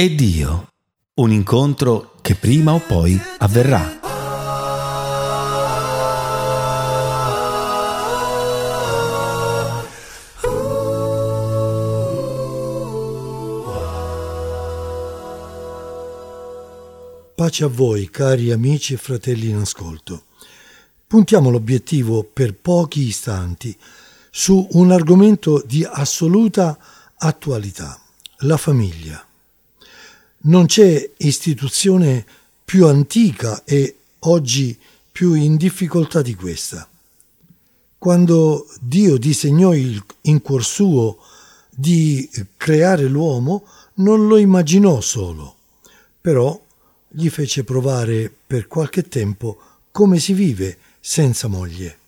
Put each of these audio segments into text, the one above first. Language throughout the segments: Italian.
e Dio. Un incontro che prima o poi avverrà. Pace a voi, cari amici e fratelli in ascolto. Puntiamo l'obiettivo per pochi istanti su un argomento di assoluta attualità, la famiglia. Non c'è istituzione più antica e oggi più in difficoltà di questa. Quando Dio disegnò in cuor suo di creare l'uomo, non lo immaginò solo, però gli fece provare per qualche tempo come si vive senza moglie.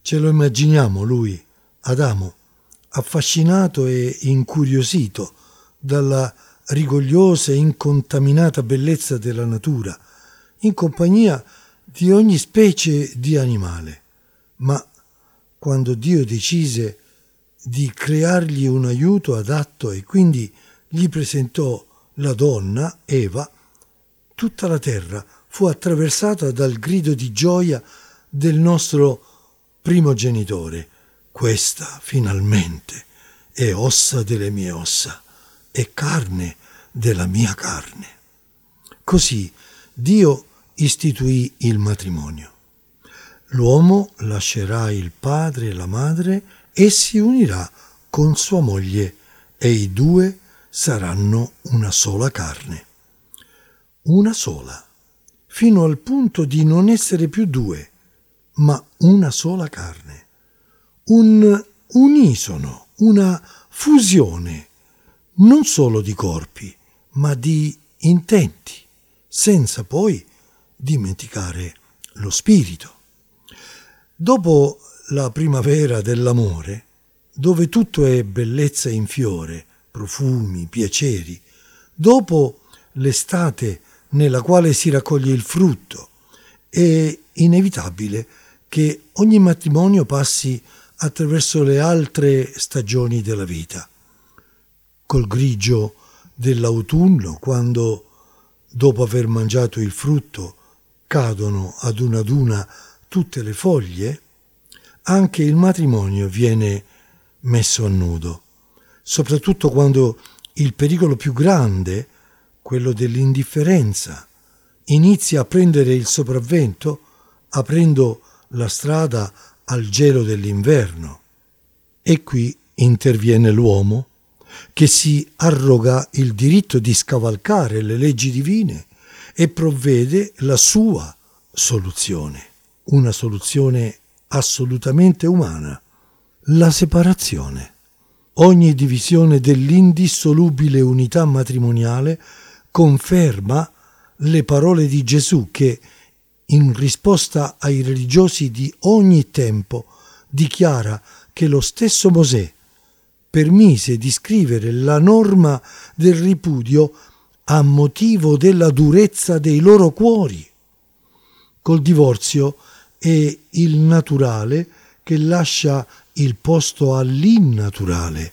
Ce lo immaginiamo lui, Adamo, affascinato e incuriosito dalla rigogliosa e incontaminata bellezza della natura, in compagnia di ogni specie di animale. Ma quando Dio decise di creargli un aiuto adatto e quindi gli presentò la donna, Eva, tutta la terra fu attraversata dal grido di gioia del nostro primogenitore. Questa finalmente è ossa delle mie ossa, è carne della mia carne. Così Dio istituì il matrimonio. L'uomo lascerà il padre e la madre e si unirà con sua moglie e i due saranno una sola carne una sola, fino al punto di non essere più due, ma una sola carne. Un unisono, una fusione, non solo di corpi, ma di intenti, senza poi dimenticare lo spirito. Dopo la primavera dell'amore, dove tutto è bellezza in fiore, profumi, piaceri, dopo l'estate nella quale si raccoglie il frutto. È inevitabile che ogni matrimonio passi attraverso le altre stagioni della vita. Col grigio dell'autunno, quando, dopo aver mangiato il frutto, cadono ad una ad una tutte le foglie, anche il matrimonio viene messo a nudo, soprattutto quando il pericolo più grande quello dell'indifferenza, inizia a prendere il sopravvento aprendo la strada al gelo dell'inverno. E qui interviene l'uomo che si arroga il diritto di scavalcare le leggi divine e provvede la sua soluzione, una soluzione assolutamente umana, la separazione. Ogni divisione dell'indissolubile unità matrimoniale conferma le parole di Gesù che, in risposta ai religiosi di ogni tempo, dichiara che lo stesso Mosè permise di scrivere la norma del ripudio a motivo della durezza dei loro cuori. Col divorzio è il naturale che lascia il posto all'innaturale,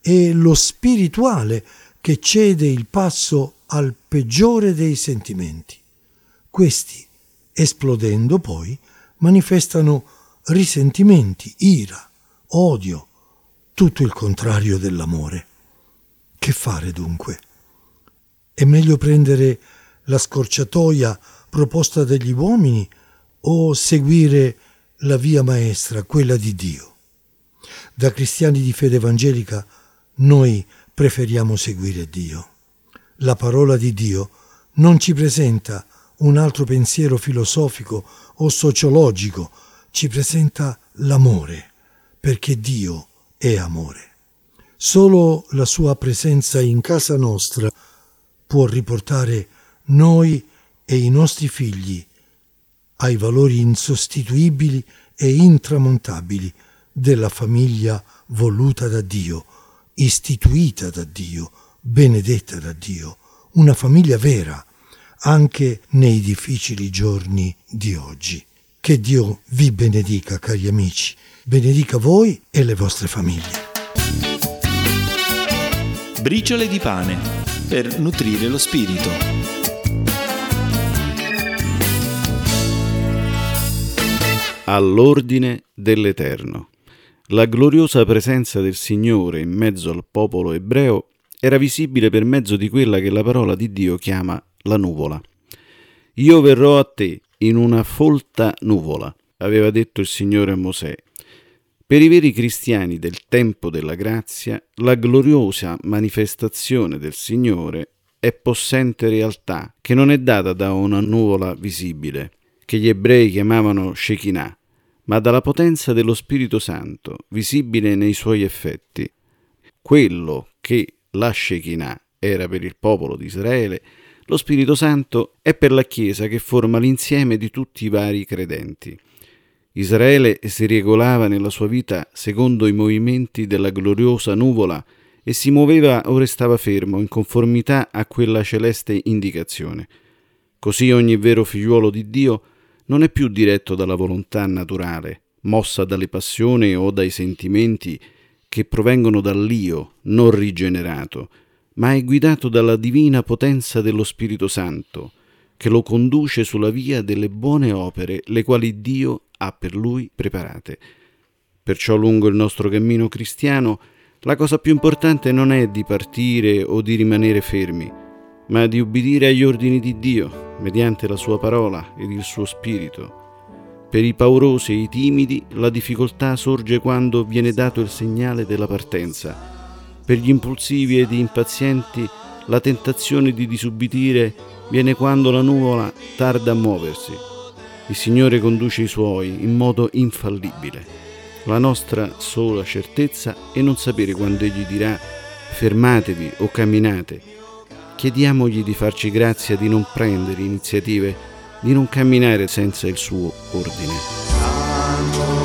è lo spirituale che cede il passo al peggiore dei sentimenti. Questi, esplodendo poi, manifestano risentimenti, ira, odio, tutto il contrario dell'amore. Che fare dunque? È meglio prendere la scorciatoia proposta dagli uomini o seguire la via maestra, quella di Dio? Da cristiani di fede evangelica noi preferiamo seguire Dio la parola di Dio non ci presenta un altro pensiero filosofico o sociologico, ci presenta l'amore, perché Dio è amore. Solo la sua presenza in casa nostra può riportare noi e i nostri figli ai valori insostituibili e intramontabili della famiglia voluta da Dio, istituita da Dio, benedetta da Dio, una famiglia vera, anche nei difficili giorni di oggi. Che Dio vi benedica, cari amici, benedica voi e le vostre famiglie. Briciole di pane per nutrire lo spirito. All'ordine dell'Eterno. La gloriosa presenza del Signore in mezzo al popolo ebreo era visibile per mezzo di quella che la parola di Dio chiama la nuvola. Io verrò a te in una folta nuvola, aveva detto il Signore a Mosè. Per i veri cristiani del tempo della grazia, la gloriosa manifestazione del Signore è possente realtà che non è data da una nuvola visibile, che gli ebrei chiamavano Shekinah, ma dalla potenza dello Spirito Santo, visibile nei suoi effetti. Quello che la Shekinah era per il popolo di Israele, lo Spirito Santo è per la Chiesa che forma l'insieme di tutti i vari credenti. Israele si regolava nella sua vita secondo i movimenti della gloriosa nuvola e si muoveva o restava fermo in conformità a quella celeste indicazione. Così ogni vero figliuolo di Dio non è più diretto dalla volontà naturale, mossa dalle passioni o dai sentimenti che provengono dall'io non rigenerato, ma è guidato dalla divina potenza dello Spirito Santo, che lo conduce sulla via delle buone opere, le quali Dio ha per lui preparate. Perciò lungo il nostro cammino cristiano la cosa più importante non è di partire o di rimanere fermi, ma di ubbidire agli ordini di Dio, mediante la sua parola ed il suo spirito. Per i paurosi e i timidi la difficoltà sorge quando viene dato il segnale della partenza. Per gli impulsivi ed impazienti la tentazione di disubbidire viene quando la nuvola tarda a muoversi. Il Signore conduce i suoi in modo infallibile. La nostra sola certezza è non sapere quando Egli dirà fermatevi o camminate. Chiediamogli di farci grazia di non prendere iniziative, di non camminare senza il suo ordine.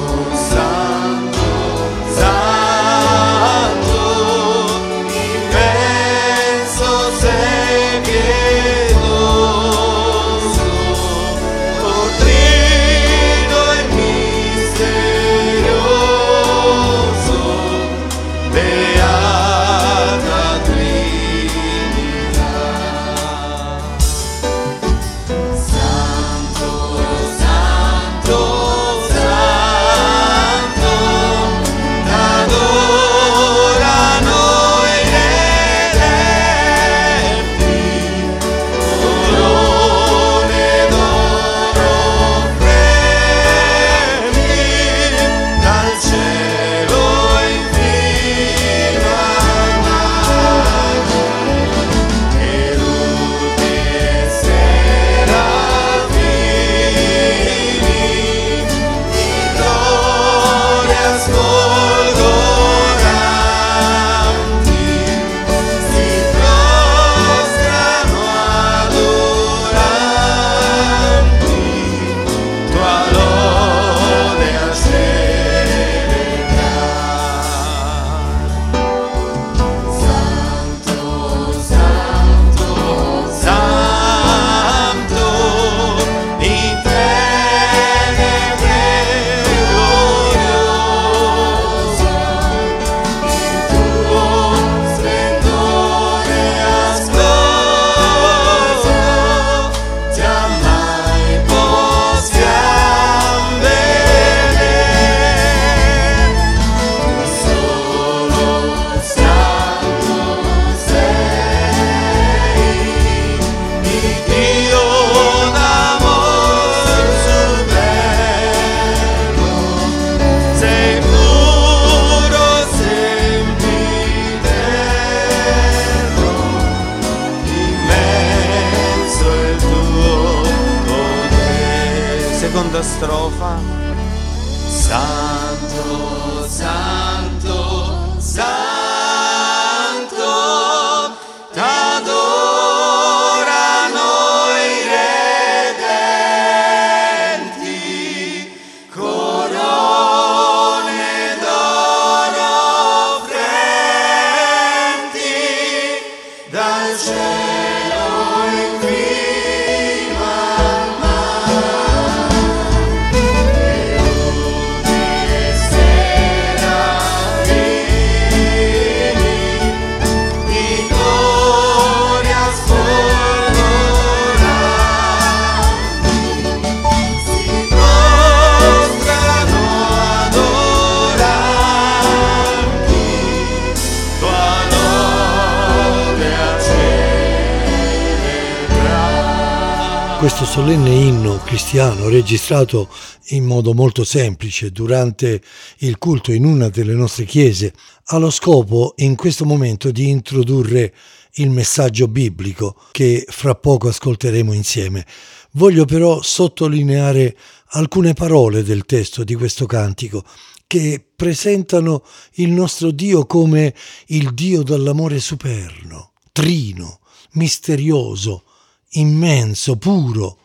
Solenne inno cristiano registrato in modo molto semplice durante il culto in una delle nostre chiese ha lo scopo in questo momento di introdurre il messaggio biblico che fra poco ascolteremo insieme. Voglio però sottolineare alcune parole del testo di questo cantico che presentano il nostro Dio come il Dio dall'amore superno, trino, misterioso, immenso, puro,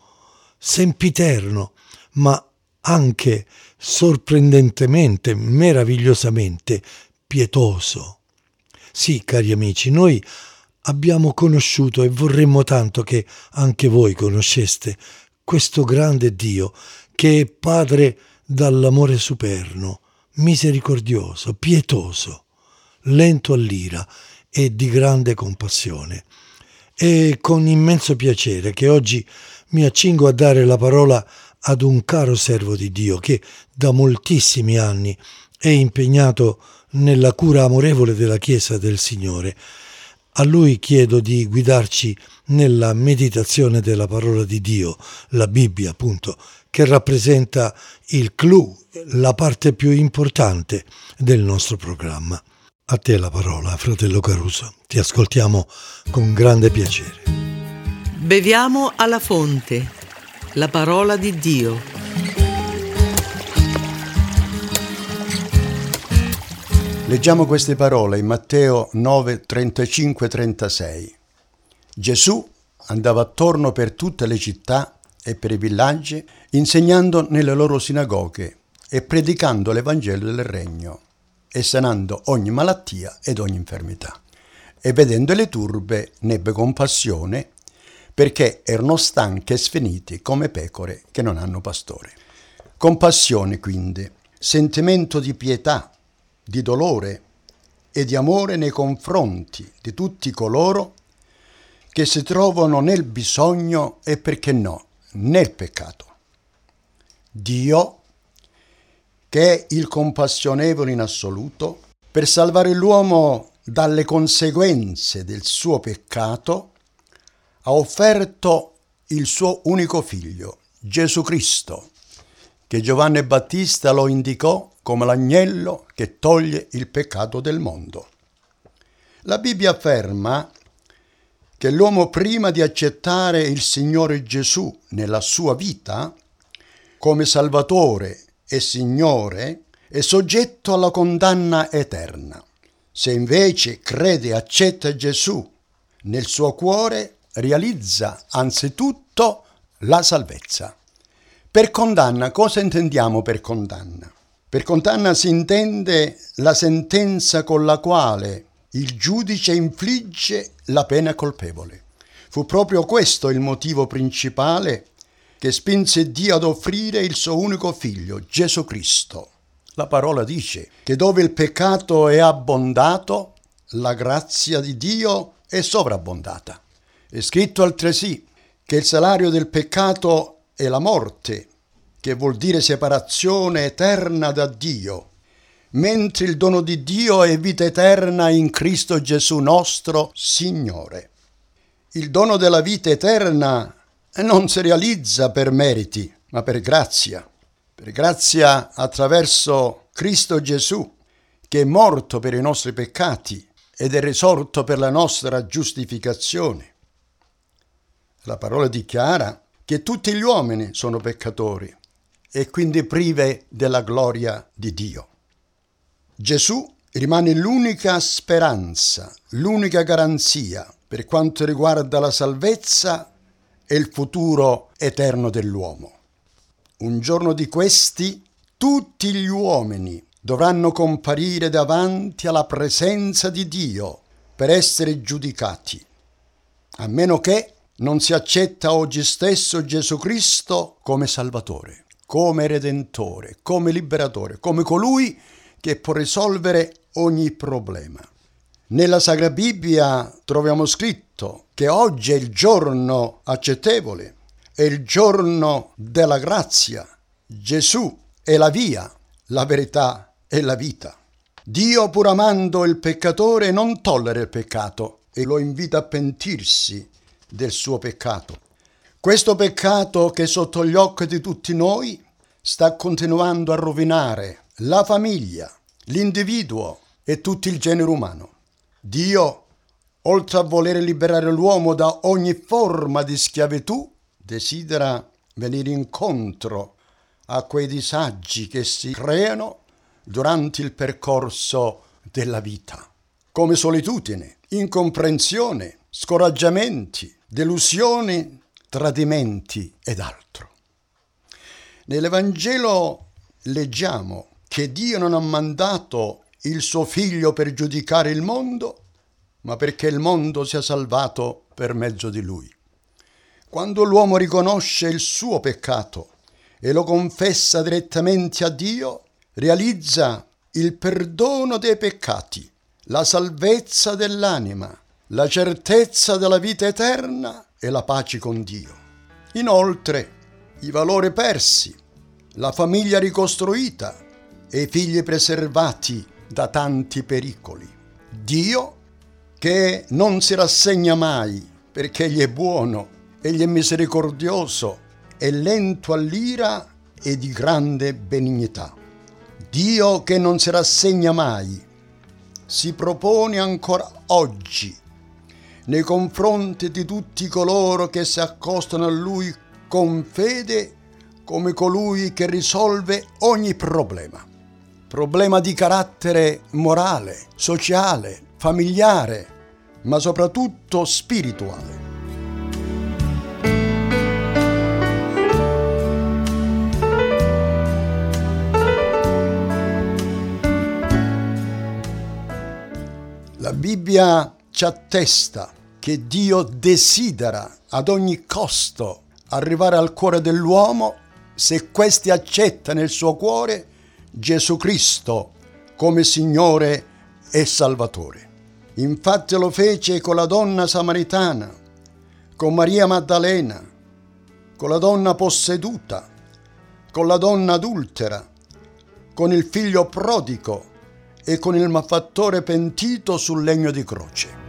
sempiterno, ma anche sorprendentemente, meravigliosamente pietoso. Sì, cari amici, noi abbiamo conosciuto e vorremmo tanto che anche voi conosceste questo grande Dio che è Padre dall'amore superno, misericordioso, pietoso, lento all'ira e di grande compassione. È con immenso piacere che oggi mi accingo a dare la parola ad un caro servo di Dio che da moltissimi anni è impegnato nella cura amorevole della Chiesa del Signore. A lui chiedo di guidarci nella meditazione della parola di Dio, la Bibbia appunto, che rappresenta il clou, la parte più importante del nostro programma. A te la parola, fratello Caruso. Ti ascoltiamo con grande piacere. Beviamo alla fonte, la parola di Dio. Leggiamo queste parole in Matteo 9, 35, 36. Gesù andava attorno per tutte le città e per i villaggi, insegnando nelle loro sinagoghe e predicando l'Evangelo del Regno e sanando ogni malattia ed ogni infermità. E vedendo le turbe ne ebbe compassione, perché erano stanche e sfiniti come pecore che non hanno pastore. Compassione quindi, sentimento di pietà, di dolore e di amore nei confronti di tutti coloro che si trovano nel bisogno e perché no, nel peccato. Dio che è il compassionevole in assoluto, per salvare l'uomo dalle conseguenze del suo peccato, ha offerto il suo unico figlio, Gesù Cristo, che Giovanni Battista lo indicò come l'agnello che toglie il peccato del mondo. La Bibbia afferma che l'uomo prima di accettare il Signore Gesù nella sua vita come Salvatore e Signore è soggetto alla condanna eterna. Se invece crede e accetta Gesù nel suo cuore, realizza anzitutto la salvezza. Per condanna cosa intendiamo per condanna? Per condanna si intende la sentenza con la quale il giudice infligge la pena colpevole. Fu proprio questo il motivo principale che spinse Dio ad offrire il suo unico figlio, Gesù Cristo. La parola dice che dove il peccato è abbondato, la grazia di Dio è sovrabbondata. È scritto altresì che il salario del peccato è la morte, che vuol dire separazione eterna da Dio, mentre il dono di Dio è vita eterna in Cristo Gesù nostro Signore. Il dono della vita eterna non si realizza per meriti, ma per grazia. Per grazia attraverso Cristo Gesù, che è morto per i nostri peccati ed è risorto per la nostra giustificazione. La parola dichiara che tutti gli uomini sono peccatori e quindi prive della gloria di Dio. Gesù rimane l'unica speranza, l'unica garanzia per quanto riguarda la salvezza e il futuro eterno dell'uomo. Un giorno di questi tutti gli uomini dovranno comparire davanti alla presenza di Dio per essere giudicati, a meno che non si accetta oggi stesso Gesù Cristo come Salvatore, come Redentore, come Liberatore, come colui che può risolvere ogni problema. Nella Sacra Bibbia troviamo scritto che oggi è il giorno accettevole, è il giorno della grazia. Gesù è la via, la verità e la vita. Dio, pur amando il peccatore, non tollera il peccato e lo invita a pentirsi del suo peccato. Questo peccato che sotto gli occhi di tutti noi sta continuando a rovinare la famiglia, l'individuo e tutto il genere umano. Dio, oltre a voler liberare l'uomo da ogni forma di schiavitù, desidera venire incontro a quei disagi che si creano durante il percorso della vita, come solitudine, incomprensione, scoraggiamenti, delusioni, tradimenti ed altro. Nell'Evangelo leggiamo che Dio non ha mandato il suo figlio per giudicare il mondo, ma perché il mondo sia salvato per mezzo di lui. Quando l'uomo riconosce il suo peccato e lo confessa direttamente a Dio, realizza il perdono dei peccati, la salvezza dell'anima, la certezza della vita eterna e la pace con Dio. Inoltre, i valori persi, la famiglia ricostruita e i figli preservati da tanti pericoli. Dio, che non si rassegna mai perché egli è buono, egli è misericordioso, è lento all'ira e di grande benignità. Dio che non si rassegna mai, si propone ancora oggi nei confronti di tutti coloro che si accostano a Lui con fede come colui che risolve ogni problema. Problema di carattere morale, sociale, familiare, ma soprattutto spirituale. La Bibbia ci attesta che Dio desidera ad ogni costo arrivare al cuore dell'uomo se questi accetta nel suo cuore Gesù Cristo come Signore e Salvatore. Infatti lo fece con la donna samaritana, con Maria Maddalena, con la donna posseduta, con la donna adultera, con il figlio prodigo e con il malfattore pentito sul legno di croce.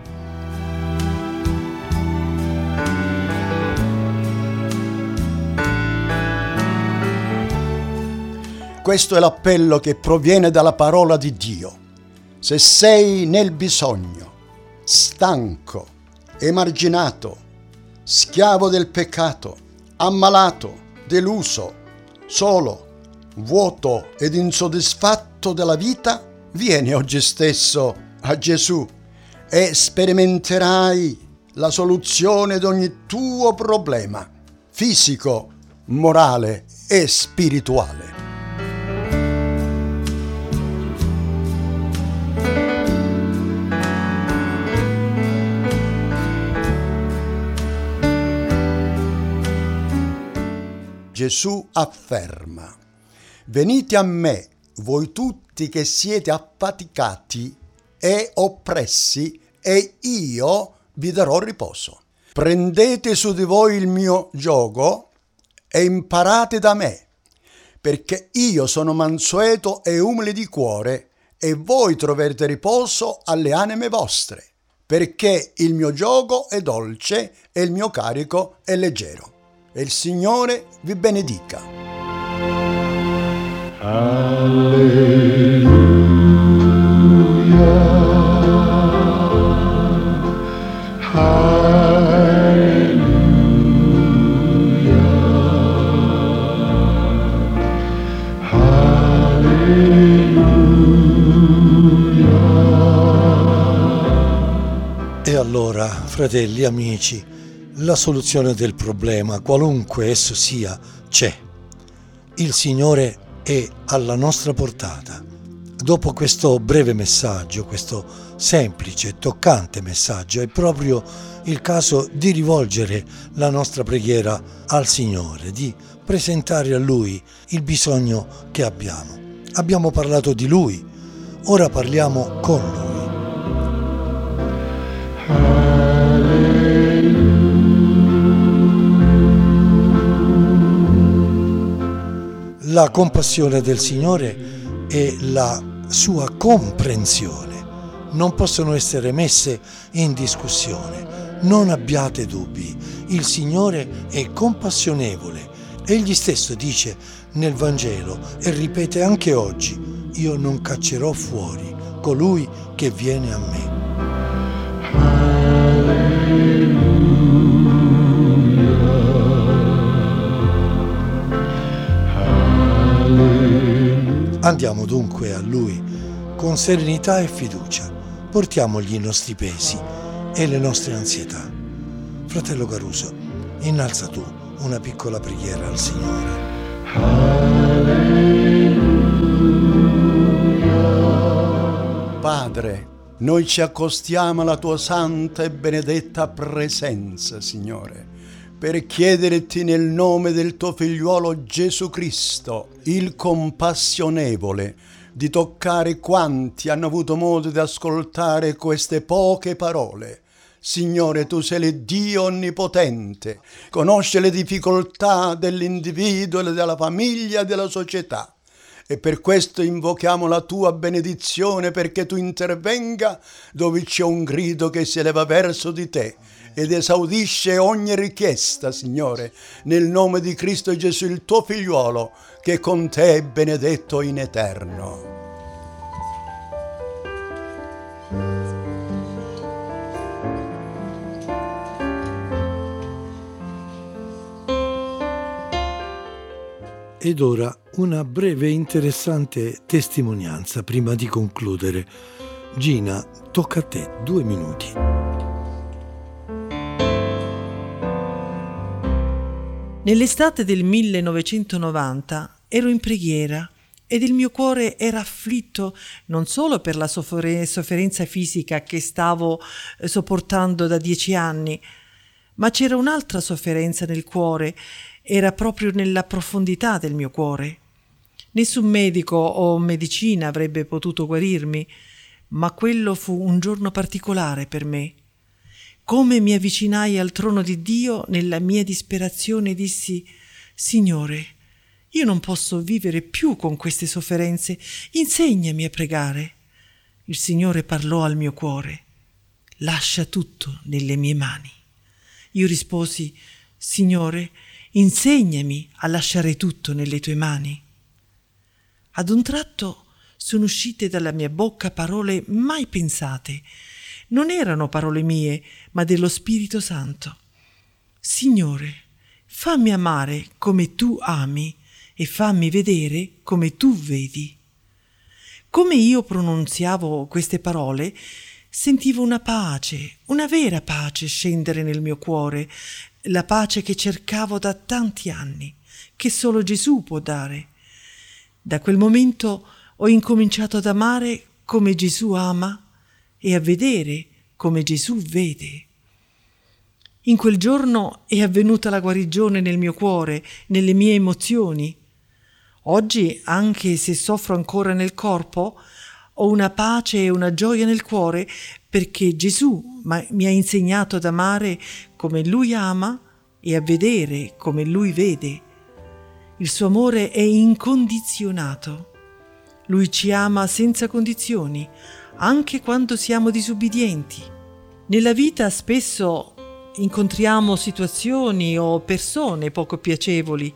Questo è l'appello che proviene dalla parola di Dio. Se sei nel bisogno, stanco, emarginato, schiavo del peccato, ammalato, deluso, solo, vuoto ed insoddisfatto della vita, vieni oggi stesso a Gesù e sperimenterai la soluzione di ogni tuo problema fisico, morale e spirituale. Gesù afferma, venite a me voi tutti che siete affaticati e oppressi, e io vi darò riposo. Prendete su di voi il mio gioco e imparate da me, perché io sono mansueto e umile di cuore, e voi troverete riposo alle anime vostre, perché il mio gioco è dolce e il mio carico è leggero. E il Signore vi benedica. E allora, fratelli, amici, la soluzione del problema, qualunque esso sia, c'è. Il Signore è alla nostra portata. Dopo questo breve messaggio, questo semplice, toccante messaggio, è proprio il caso di rivolgere la nostra preghiera al Signore, di presentare a Lui il bisogno che abbiamo. Abbiamo parlato di Lui, ora parliamo con Lui. La compassione del Signore è la sua comprensione, non possono essere messe in discussione. Non abbiate dubbi, il Signore è compassionevole. Egli stesso dice nel Vangelo e ripete anche oggi, io non caccerò fuori colui che viene a me. Andiamo dunque a Lui con serenità e fiducia. Portiamogli i nostri pesi e le nostre ansietà. Fratello Caruso, innalza tu una piccola preghiera al Signore. Padre, noi ci accostiamo alla tua santa e benedetta presenza, Signore, per chiederti nel nome del tuo figliuolo Gesù Cristo, il compassionevole, di toccare quanti hanno avuto modo di ascoltare queste poche parole. Signore, tu sei il Dio onnipotente, conosci le difficoltà dell'individuo, della famiglia e della società. E per questo invochiamo la tua benedizione perché tu intervenga dove c'è un grido che si eleva verso di te ed esaudisce ogni richiesta, Signore, nel nome di Cristo Gesù, il tuo figliuolo, che con te è benedetto in eterno. Ed ora una breve e interessante testimonianza prima di concludere. Gina, tocca a te due minuti. Nell'estate del 1990 ero in preghiera ed il mio cuore era afflitto non solo per la sofferenza fisica che stavo eh, sopportando da dieci anni, ma c'era un'altra sofferenza nel cuore, era proprio nella profondità del mio cuore. Nessun medico o medicina avrebbe potuto guarirmi, ma quello fu un giorno particolare per me. Come mi avvicinai al trono di Dio nella mia disperazione dissi Signore, io non posso vivere più con queste sofferenze, insegnami a pregare. Il Signore parlò al mio cuore. Lascia tutto nelle mie mani. Io risposi Signore, insegnami a lasciare tutto nelle tue mani. Ad un tratto sono uscite dalla mia bocca parole mai pensate. Non erano parole mie, ma dello Spirito Santo. Signore, fammi amare come tu ami e fammi vedere come tu vedi. Come io pronunziavo queste parole, sentivo una pace, una vera pace scendere nel mio cuore, la pace che cercavo da tanti anni, che solo Gesù può dare. Da quel momento ho incominciato ad amare come Gesù ama e a vedere come Gesù vede. In quel giorno è avvenuta la guarigione nel mio cuore, nelle mie emozioni. Oggi, anche se soffro ancora nel corpo, ho una pace e una gioia nel cuore perché Gesù mi ha insegnato ad amare come Lui ama e a vedere come Lui vede. Il suo amore è incondizionato. Lui ci ama senza condizioni, anche quando siamo disubbidienti. Nella vita spesso incontriamo situazioni o persone poco piacevoli,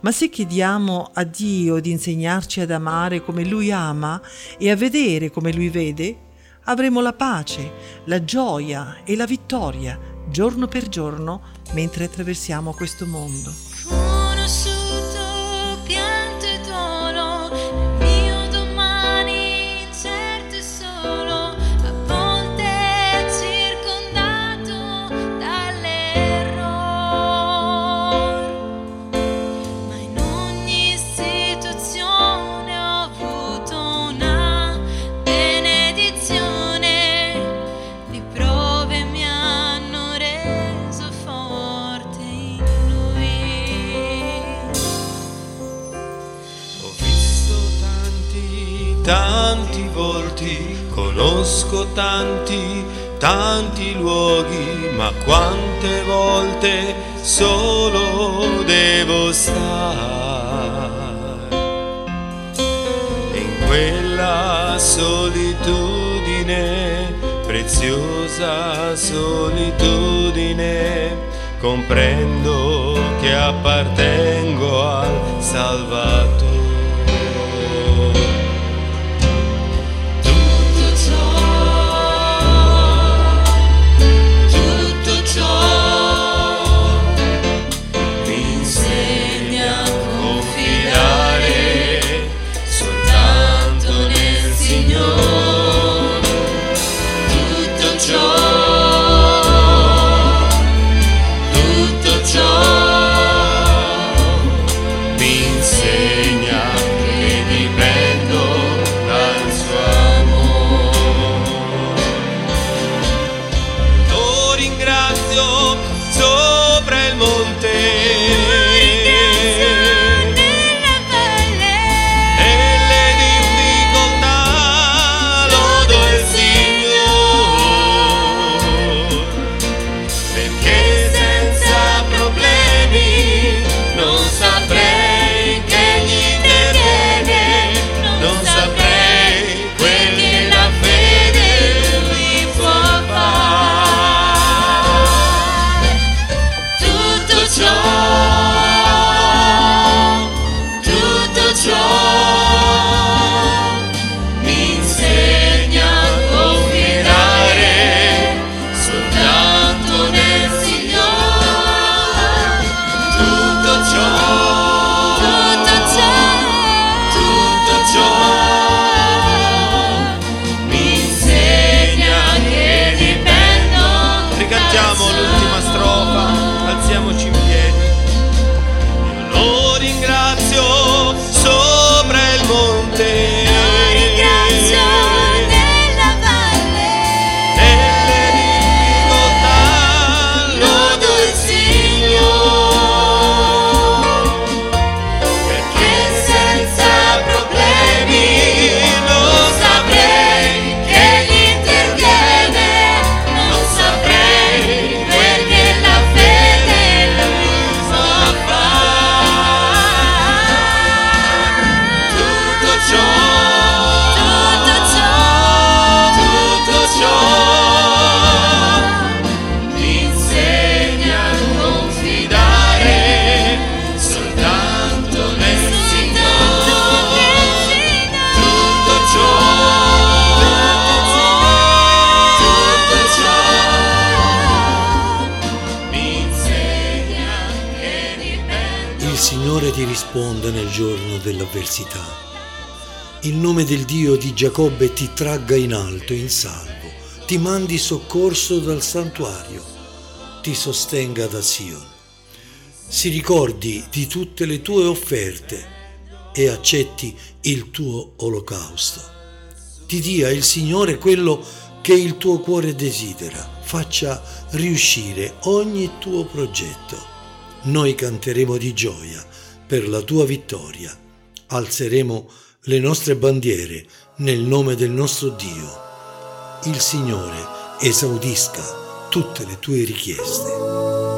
ma se chiediamo a Dio di insegnarci ad amare come Lui ama e a vedere come Lui vede, avremo la pace, la gioia e la vittoria giorno per giorno mentre attraversiamo questo mondo. Comprendo che appartengo al Salvatore. Risponde nel giorno dell'avversità. Il nome del Dio di Giacobbe ti tragga in alto, in salvo, ti mandi soccorso dal santuario, ti sostenga da Sion. Si ricordi di tutte le tue offerte e accetti il tuo olocausto. Ti dia il Signore quello che il tuo cuore desidera, faccia riuscire ogni tuo progetto. Noi canteremo di gioia per la tua vittoria, alzeremo le nostre bandiere nel nome del nostro Dio. Il Signore esaudisca tutte le tue richieste.